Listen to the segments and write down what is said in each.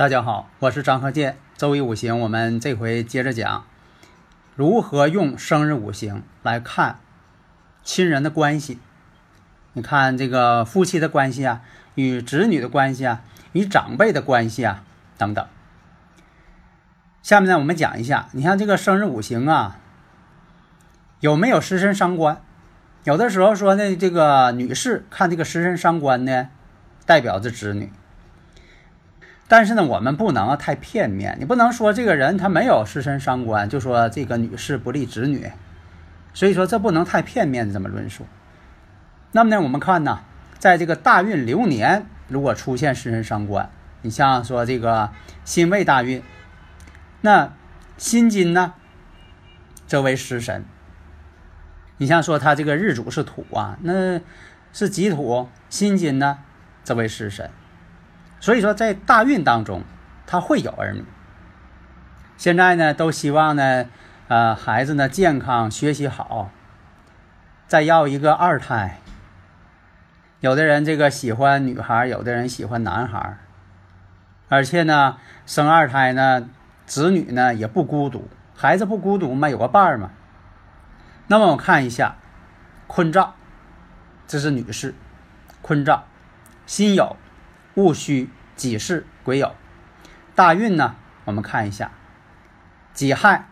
大家好，我是张鹤剑。周易五行，我们这回接着讲如何用生日五行来看亲人的关系。你看这个夫妻的关系啊，与子女的关系啊，与长辈的关系啊，等等。下面呢，我们讲一下，你看这个生日五行啊，有没有食神伤官？有的时候说呢，这个女士看这个食神伤官呢，代表着子女。但是呢，我们不能太片面，你不能说这个人他没有食神伤官，就说这个女士不利子女，所以说这不能太片面的这么论述。那么呢，我们看呢，在这个大运流年如果出现食神伤官，你像说这个辛未大运，那辛金呢，则为食神。你像说他这个日主是土啊，那是己土，辛金呢，则为食神。所以说，在大运当中，他会有儿女。现在呢，都希望呢，呃，孩子呢健康、学习好，再要一个二胎。有的人这个喜欢女孩，有的人喜欢男孩，而且呢，生二胎呢，子女呢也不孤独，孩子不孤独嘛，有个伴儿嘛。那么我看一下，坤兆，这是女士，坤兆，辛酉。戊戌、己巳、癸酉，大运呢？我们看一下：己亥、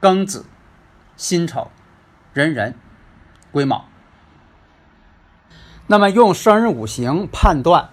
庚子、辛丑、壬壬、癸卯。那么用生日五行判断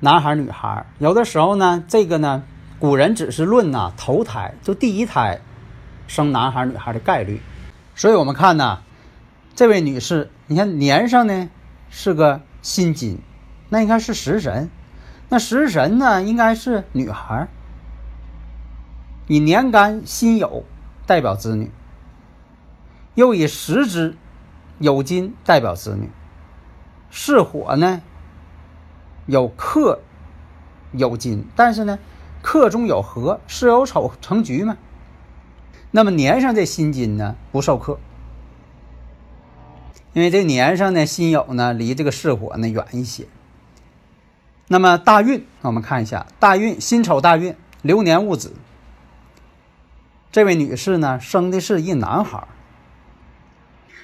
男孩女孩，有的时候呢，这个呢，古人只是论呐头胎，就第一胎生男孩女孩的概率。所以我们看呢，这位女士，你看年上呢是个辛金。那应该是食神，那食神呢应该是女孩，以年干辛酉代表子女，又以时支酉金代表子女，巳火呢有克酉金，但是呢克中有合，巳酉丑成局嘛，那么年上这辛金呢不受克，因为这年上呢辛酉呢离这个巳火呢远一些。那么大运，我们看一下大运辛丑大运流年戊子。这位女士呢，生的是一男孩，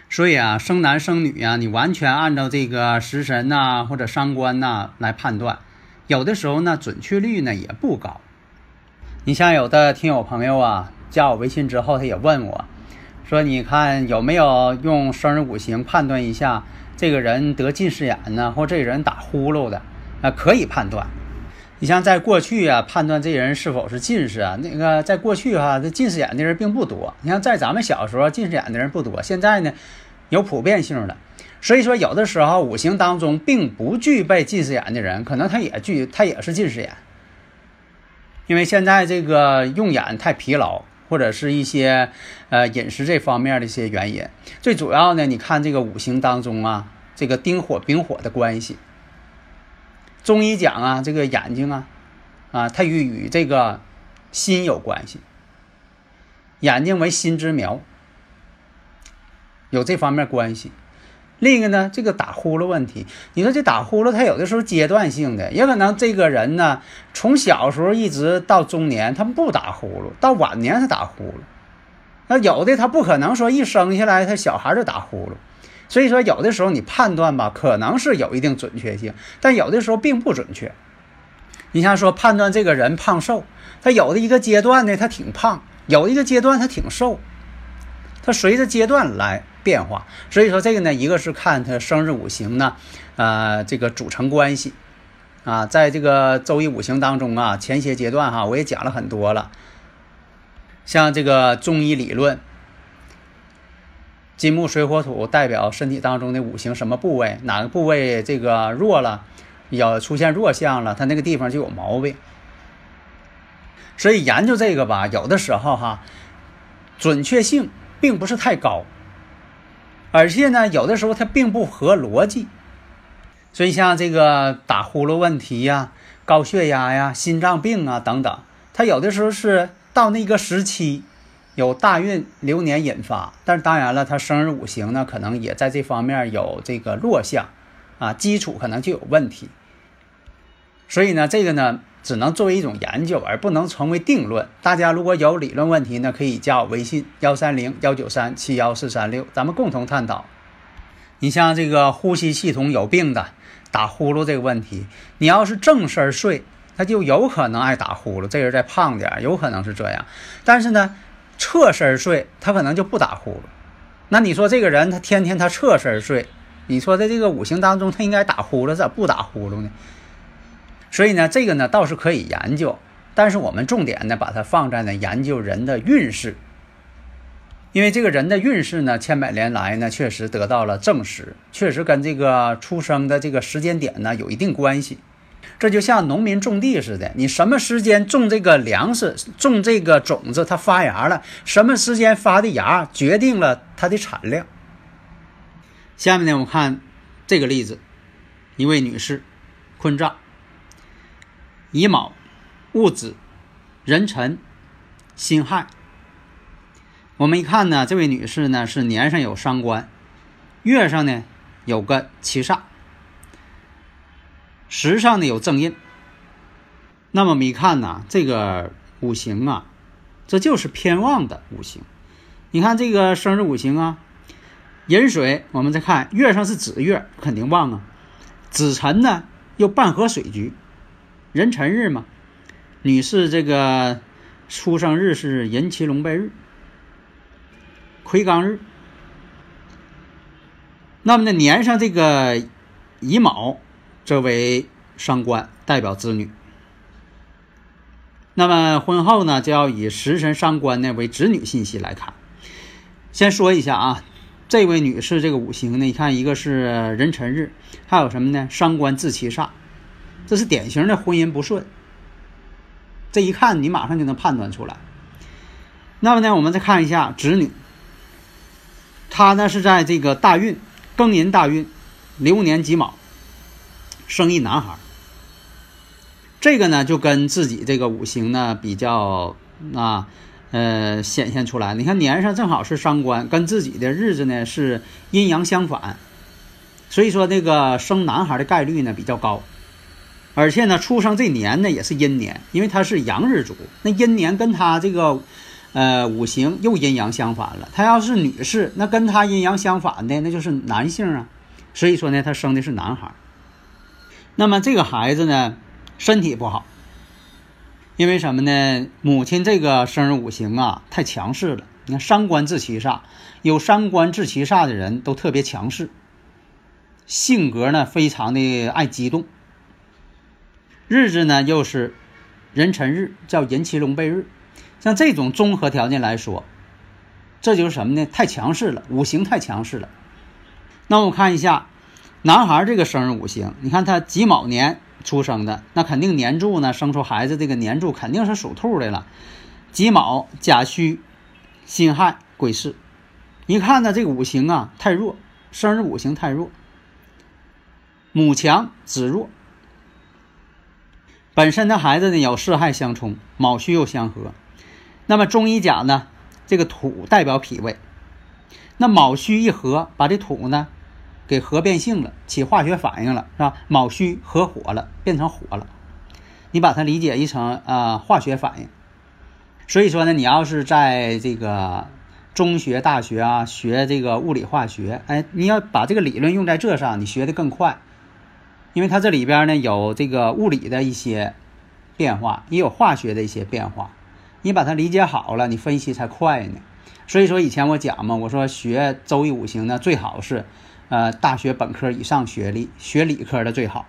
所以啊，生男生女呀，你完全按照这个食神呐或者伤官呐来判断，有的时候呢，准确率呢也不高。你像有的听友朋友啊，加我微信之后，他也问我，说你看有没有用生日五行判断一下这个人得近视眼呢，或这个人打呼噜的？啊，可以判断。你像在过去啊，判断这人是否是近视啊，那个在过去哈，这近视眼的人并不多。你像在咱们小时候，近视眼的人不多。现在呢，有普遍性的。所以说，有的时候五行当中并不具备近视眼的人，可能他也具，他也是近视眼。因为现在这个用眼太疲劳，或者是一些呃饮食这方面的一些原因。最主要呢，你看这个五行当中啊，这个丁火丙火的关系。中医讲啊，这个眼睛啊，啊，它与与这个心有关系。眼睛为心之苗，有这方面关系。另一个呢，这个打呼噜问题，你说这打呼噜，它有的时候阶段性的，也可能这个人呢，从小时候一直到中年，他不打呼噜，到晚年他打呼噜。那有的他不可能说一生下来他小孩就打呼噜。所以说，有的时候你判断吧，可能是有一定准确性，但有的时候并不准确。你像说判断这个人胖瘦，他有的一个阶段呢，他挺胖；有一个阶段他挺瘦，他随着阶段来变化。所以说这个呢，一个是看他生日五行呢，呃，这个组成关系啊，在这个周易五行当中啊，前些阶段哈，我也讲了很多了。像这个中医理论，金木水火土代表身体当中的五行什么部位，哪个部位这个弱了，要出现弱项了，它那个地方就有毛病。所以研究这个吧，有的时候哈，准确性并不是太高，而且呢，有的时候它并不合逻辑。所以像这个打呼噜问题呀、高血压呀、心脏病啊等等，它有的时候是到那个时期有大运流年引发，但是当然了，他生日五行呢可能也在这方面有这个弱项啊，基础可能就有问题。所以呢，这个呢只能作为一种研究，而不能成为定论。大家如果有理论问题呢，可以加我微信幺三零幺九三七幺四三六，咱们共同探讨。你像这个呼吸系统有病的。打呼噜这个问题，你要是正身睡，他就有可能爱打呼噜。这人再胖点，有可能是这样。但是呢，侧身睡，他可能就不打呼噜。那你说这个人他天天他侧身睡，你说在这个五行当中他应该打呼噜，咋不打呼噜呢？所以呢，这个呢倒是可以研究，但是我们重点呢把它放在呢研究人的运势。因为这个人的运势呢，千百年来呢，确实得到了证实，确实跟这个出生的这个时间点呢有一定关系。这就像农民种地似的，你什么时间种这个粮食，种这个种子，它发芽了，什么时间发的芽，决定了它的产量。下面呢，我们看这个例子，一位女士，坤兆，乙卯、戊子、壬辰、辛亥。我们一看呢，这位女士呢是年上有伤官，月上呢有个七煞，时上呢有正印。那么我们一看呢，这个五行啊，这就是偏旺的五行。你看这个生日五行啊，寅水，我们再看月上是子月，肯定旺啊。子辰呢又半合水局，壬辰日嘛。女士这个出生日是寅期龙背日。魁罡日，那么呢，年上这个乙卯，这为伤官，代表子女。那么婚后呢，就要以食神伤官呢为子女信息来看。先说一下啊，这位女士这个五行呢，你看一个是壬辰日，还有什么呢？伤官自七煞，这是典型的婚姻不顺。这一看你马上就能判断出来。那么呢，我们再看一下子女。他呢是在这个大运庚寅大运流年己卯生一男孩，这个呢就跟自己这个五行呢比较啊呃显现出来。你看年上正好是伤官，跟自己的日子呢是阴阳相反，所以说这个生男孩的概率呢比较高，而且呢出生这年呢也是阴年，因为他是阳日主，那阴年跟他这个。呃，五行又阴阳相反了。他要是女士，那跟他阴阳相反的，那就是男性啊。所以说呢，他生的是男孩。那么这个孩子呢，身体不好，因为什么呢？母亲这个生日五行啊，太强势了。你看，三官制七煞，有三官制七煞的人都特别强势，性格呢非常的爱激动。日子呢又是壬辰日，叫寅期龙背日。像这种综合条件来说，这就是什么呢？太强势了，五行太强势了。那我们看一下男孩这个生日五行，你看他己卯年出生的，那肯定年柱呢生出孩子这个年柱肯定是属兔的了。己卯、甲戌、辛亥、癸巳，一看呢这个五行啊太弱，生日五行太弱，母强子弱。本身的孩子呢有四害相冲，卯戌又相合。那么中医讲呢，这个土代表脾胃，那卯戌一合，把这土呢给合变性了，起化学反应了，是吧？卯戌合火了，变成火了。你把它理解一成啊化学反应。所以说呢，你要是在这个中学、大学啊学这个物理化学，哎，你要把这个理论用在这上，你学的更快，因为它这里边呢有这个物理的一些变化，也有化学的一些变化。你把它理解好了，你分析才快呢。所以说以前我讲嘛，我说学周易五行呢，最好是，呃，大学本科以上学历，学理科的最好。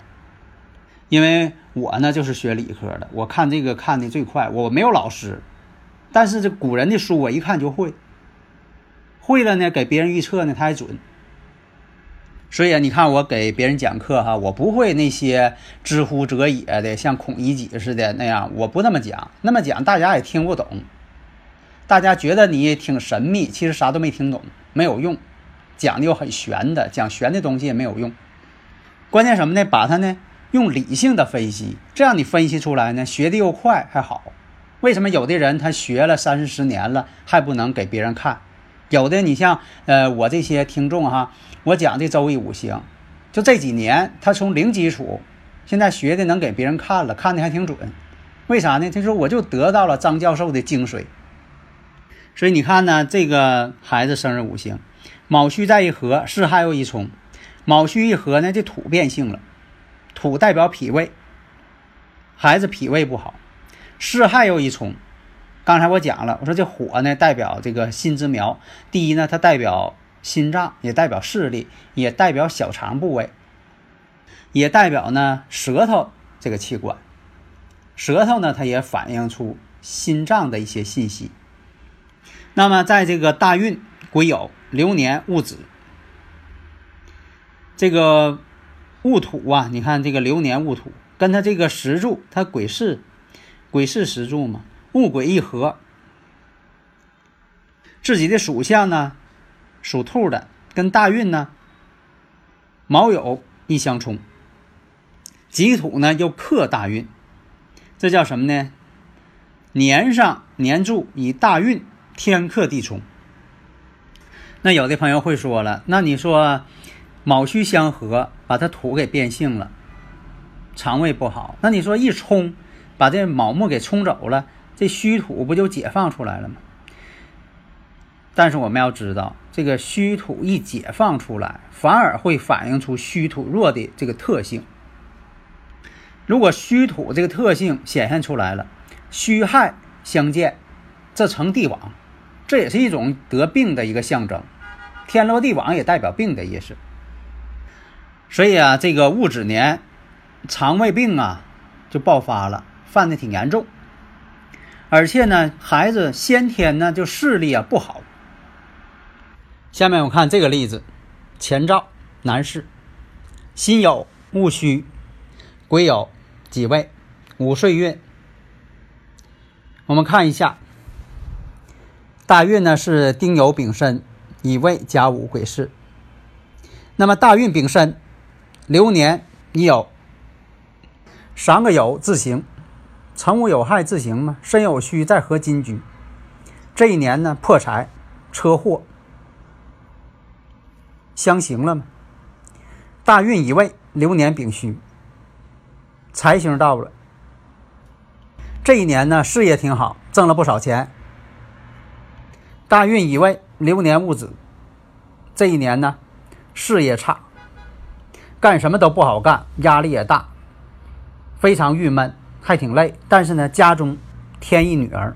因为我呢就是学理科的，我看这个看的最快，我没有老师，但是这古人的书我一看就会，会了呢，给别人预测呢他还准。所以啊，你看我给别人讲课哈，我不会那些知乎者也的，像孔乙己似的那样，我不那么讲，那么讲大家也听不懂，大家觉得你挺神秘，其实啥都没听懂，没有用，讲的又很玄的，讲玄的东西也没有用。关键什么呢？把它呢用理性的分析，这样你分析出来呢，学的又快还好。为什么有的人他学了三四十年了还不能给别人看？有的你像呃我这些听众哈。我讲的周易五行，就这几年，他从零基础，现在学的能给别人看了，看的还挺准。为啥呢？他说我就得到了张教授的精髓。所以你看呢，这个孩子生日五行，卯戌在一合，巳亥又一冲。卯戌一合呢，这土变性了，土代表脾胃，孩子脾胃不好。巳亥又一冲，刚才我讲了，我说这火呢代表这个心之苗，第一呢，它代表。心脏也代表视力，也代表小肠部位，也代表呢舌头这个器官。舌头呢，它也反映出心脏的一些信息。那么，在这个大运癸酉流年戊子，这个戊土啊，你看这个流年戊土跟它这个石柱，它癸巳，癸巳石柱嘛，戊癸一合，自己的属相呢。属兔的跟大运呢，卯酉一相冲，己土呢又克大运，这叫什么呢？年上年柱以大运天克地冲。那有的朋友会说了，那你说卯戌相合，把它土给变性了，肠胃不好。那你说一冲，把这卯木给冲走了，这虚土不就解放出来了吗？但是我们要知道，这个虚土一解放出来，反而会反映出虚土弱的这个特性。如果虚土这个特性显现出来了，虚亥相见，这成地网，这也是一种得病的一个象征。天罗地网也代表病的意思。所以啊，这个戊子年，肠胃病啊就爆发了，犯的挺严重。而且呢，孩子先天呢就视力啊不好。下面我看这个例子，前兆男士，辛酉戊戌，癸酉己未，午岁运。我们看一下，大运呢是丁酉丙申乙未甲午癸巳。那么大运丙申，流年乙酉，三个酉自刑，辰午有害自刑嘛？申酉戌再合金局，这一年呢破财，车祸。相刑了吗？大运乙未，流年丙戌，财星到了。这一年呢，事业挺好，挣了不少钱。大运乙未，流年戊子，这一年呢，事业差，干什么都不好干，压力也大，非常郁闷，还挺累。但是呢，家中添一女儿。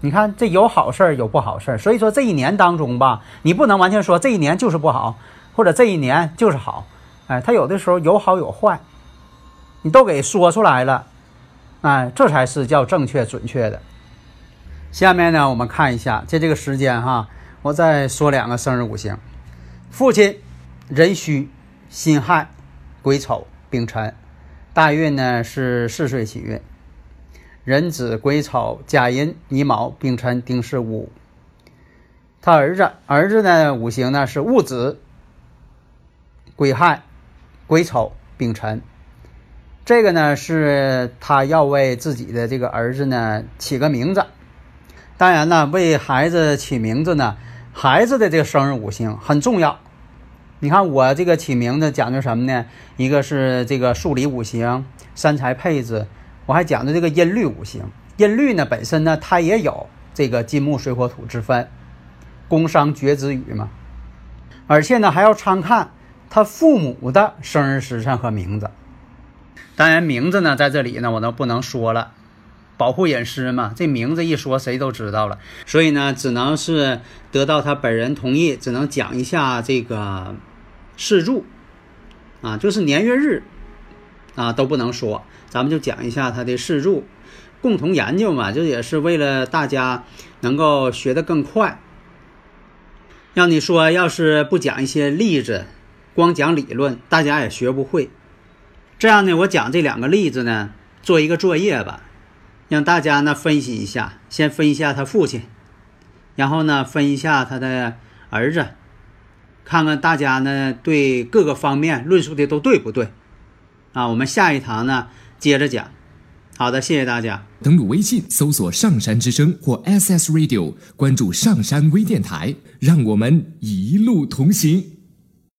你看，这有好事儿，有不好事儿。所以说这一年当中吧，你不能完全说这一年就是不好，或者这一年就是好。哎，他有的时候有好有坏，你都给说出来了，哎，这才是叫正确准确的。下面呢，我们看一下，在这个时间哈，我再说两个生日五行：父亲壬戌、辛亥、癸丑、丙辰，大运呢是四岁起运。壬子、癸丑、甲寅、乙卯、丙辰、丁巳、午。他儿子，儿子呢五行呢是戊子、癸亥、癸丑、丙辰。这个呢是他要为自己的这个儿子呢起个名字。当然呢，为孩子起名字呢，孩子的这个生日五行很重要。你看我这个起名字讲究什么呢？一个是这个数理五行、三才配置。我还讲的这个音律五行，音律呢本身呢它也有这个金木水火土之分，宫商角徵羽嘛，而且呢还要参看他父母的生日时辰和名字。当然名字呢在这里呢我都不能说了，保护隐私嘛。这名字一说谁都知道了，所以呢只能是得到他本人同意，只能讲一下这个事柱啊，就是年月日啊都不能说。咱们就讲一下他的事柱，共同研究嘛，这也是为了大家能够学得更快。让你说，要是不讲一些例子，光讲理论，大家也学不会。这样呢，我讲这两个例子呢，做一个作业吧，让大家呢分析一下，先分析一下他父亲，然后呢分析一下他的儿子，看看大家呢对各个方面论述的都对不对。啊，我们下一堂呢接着讲。好的，谢谢大家。登录微信搜索“上山之声”或 SS Radio，关注上山微电台，让我们一路同行。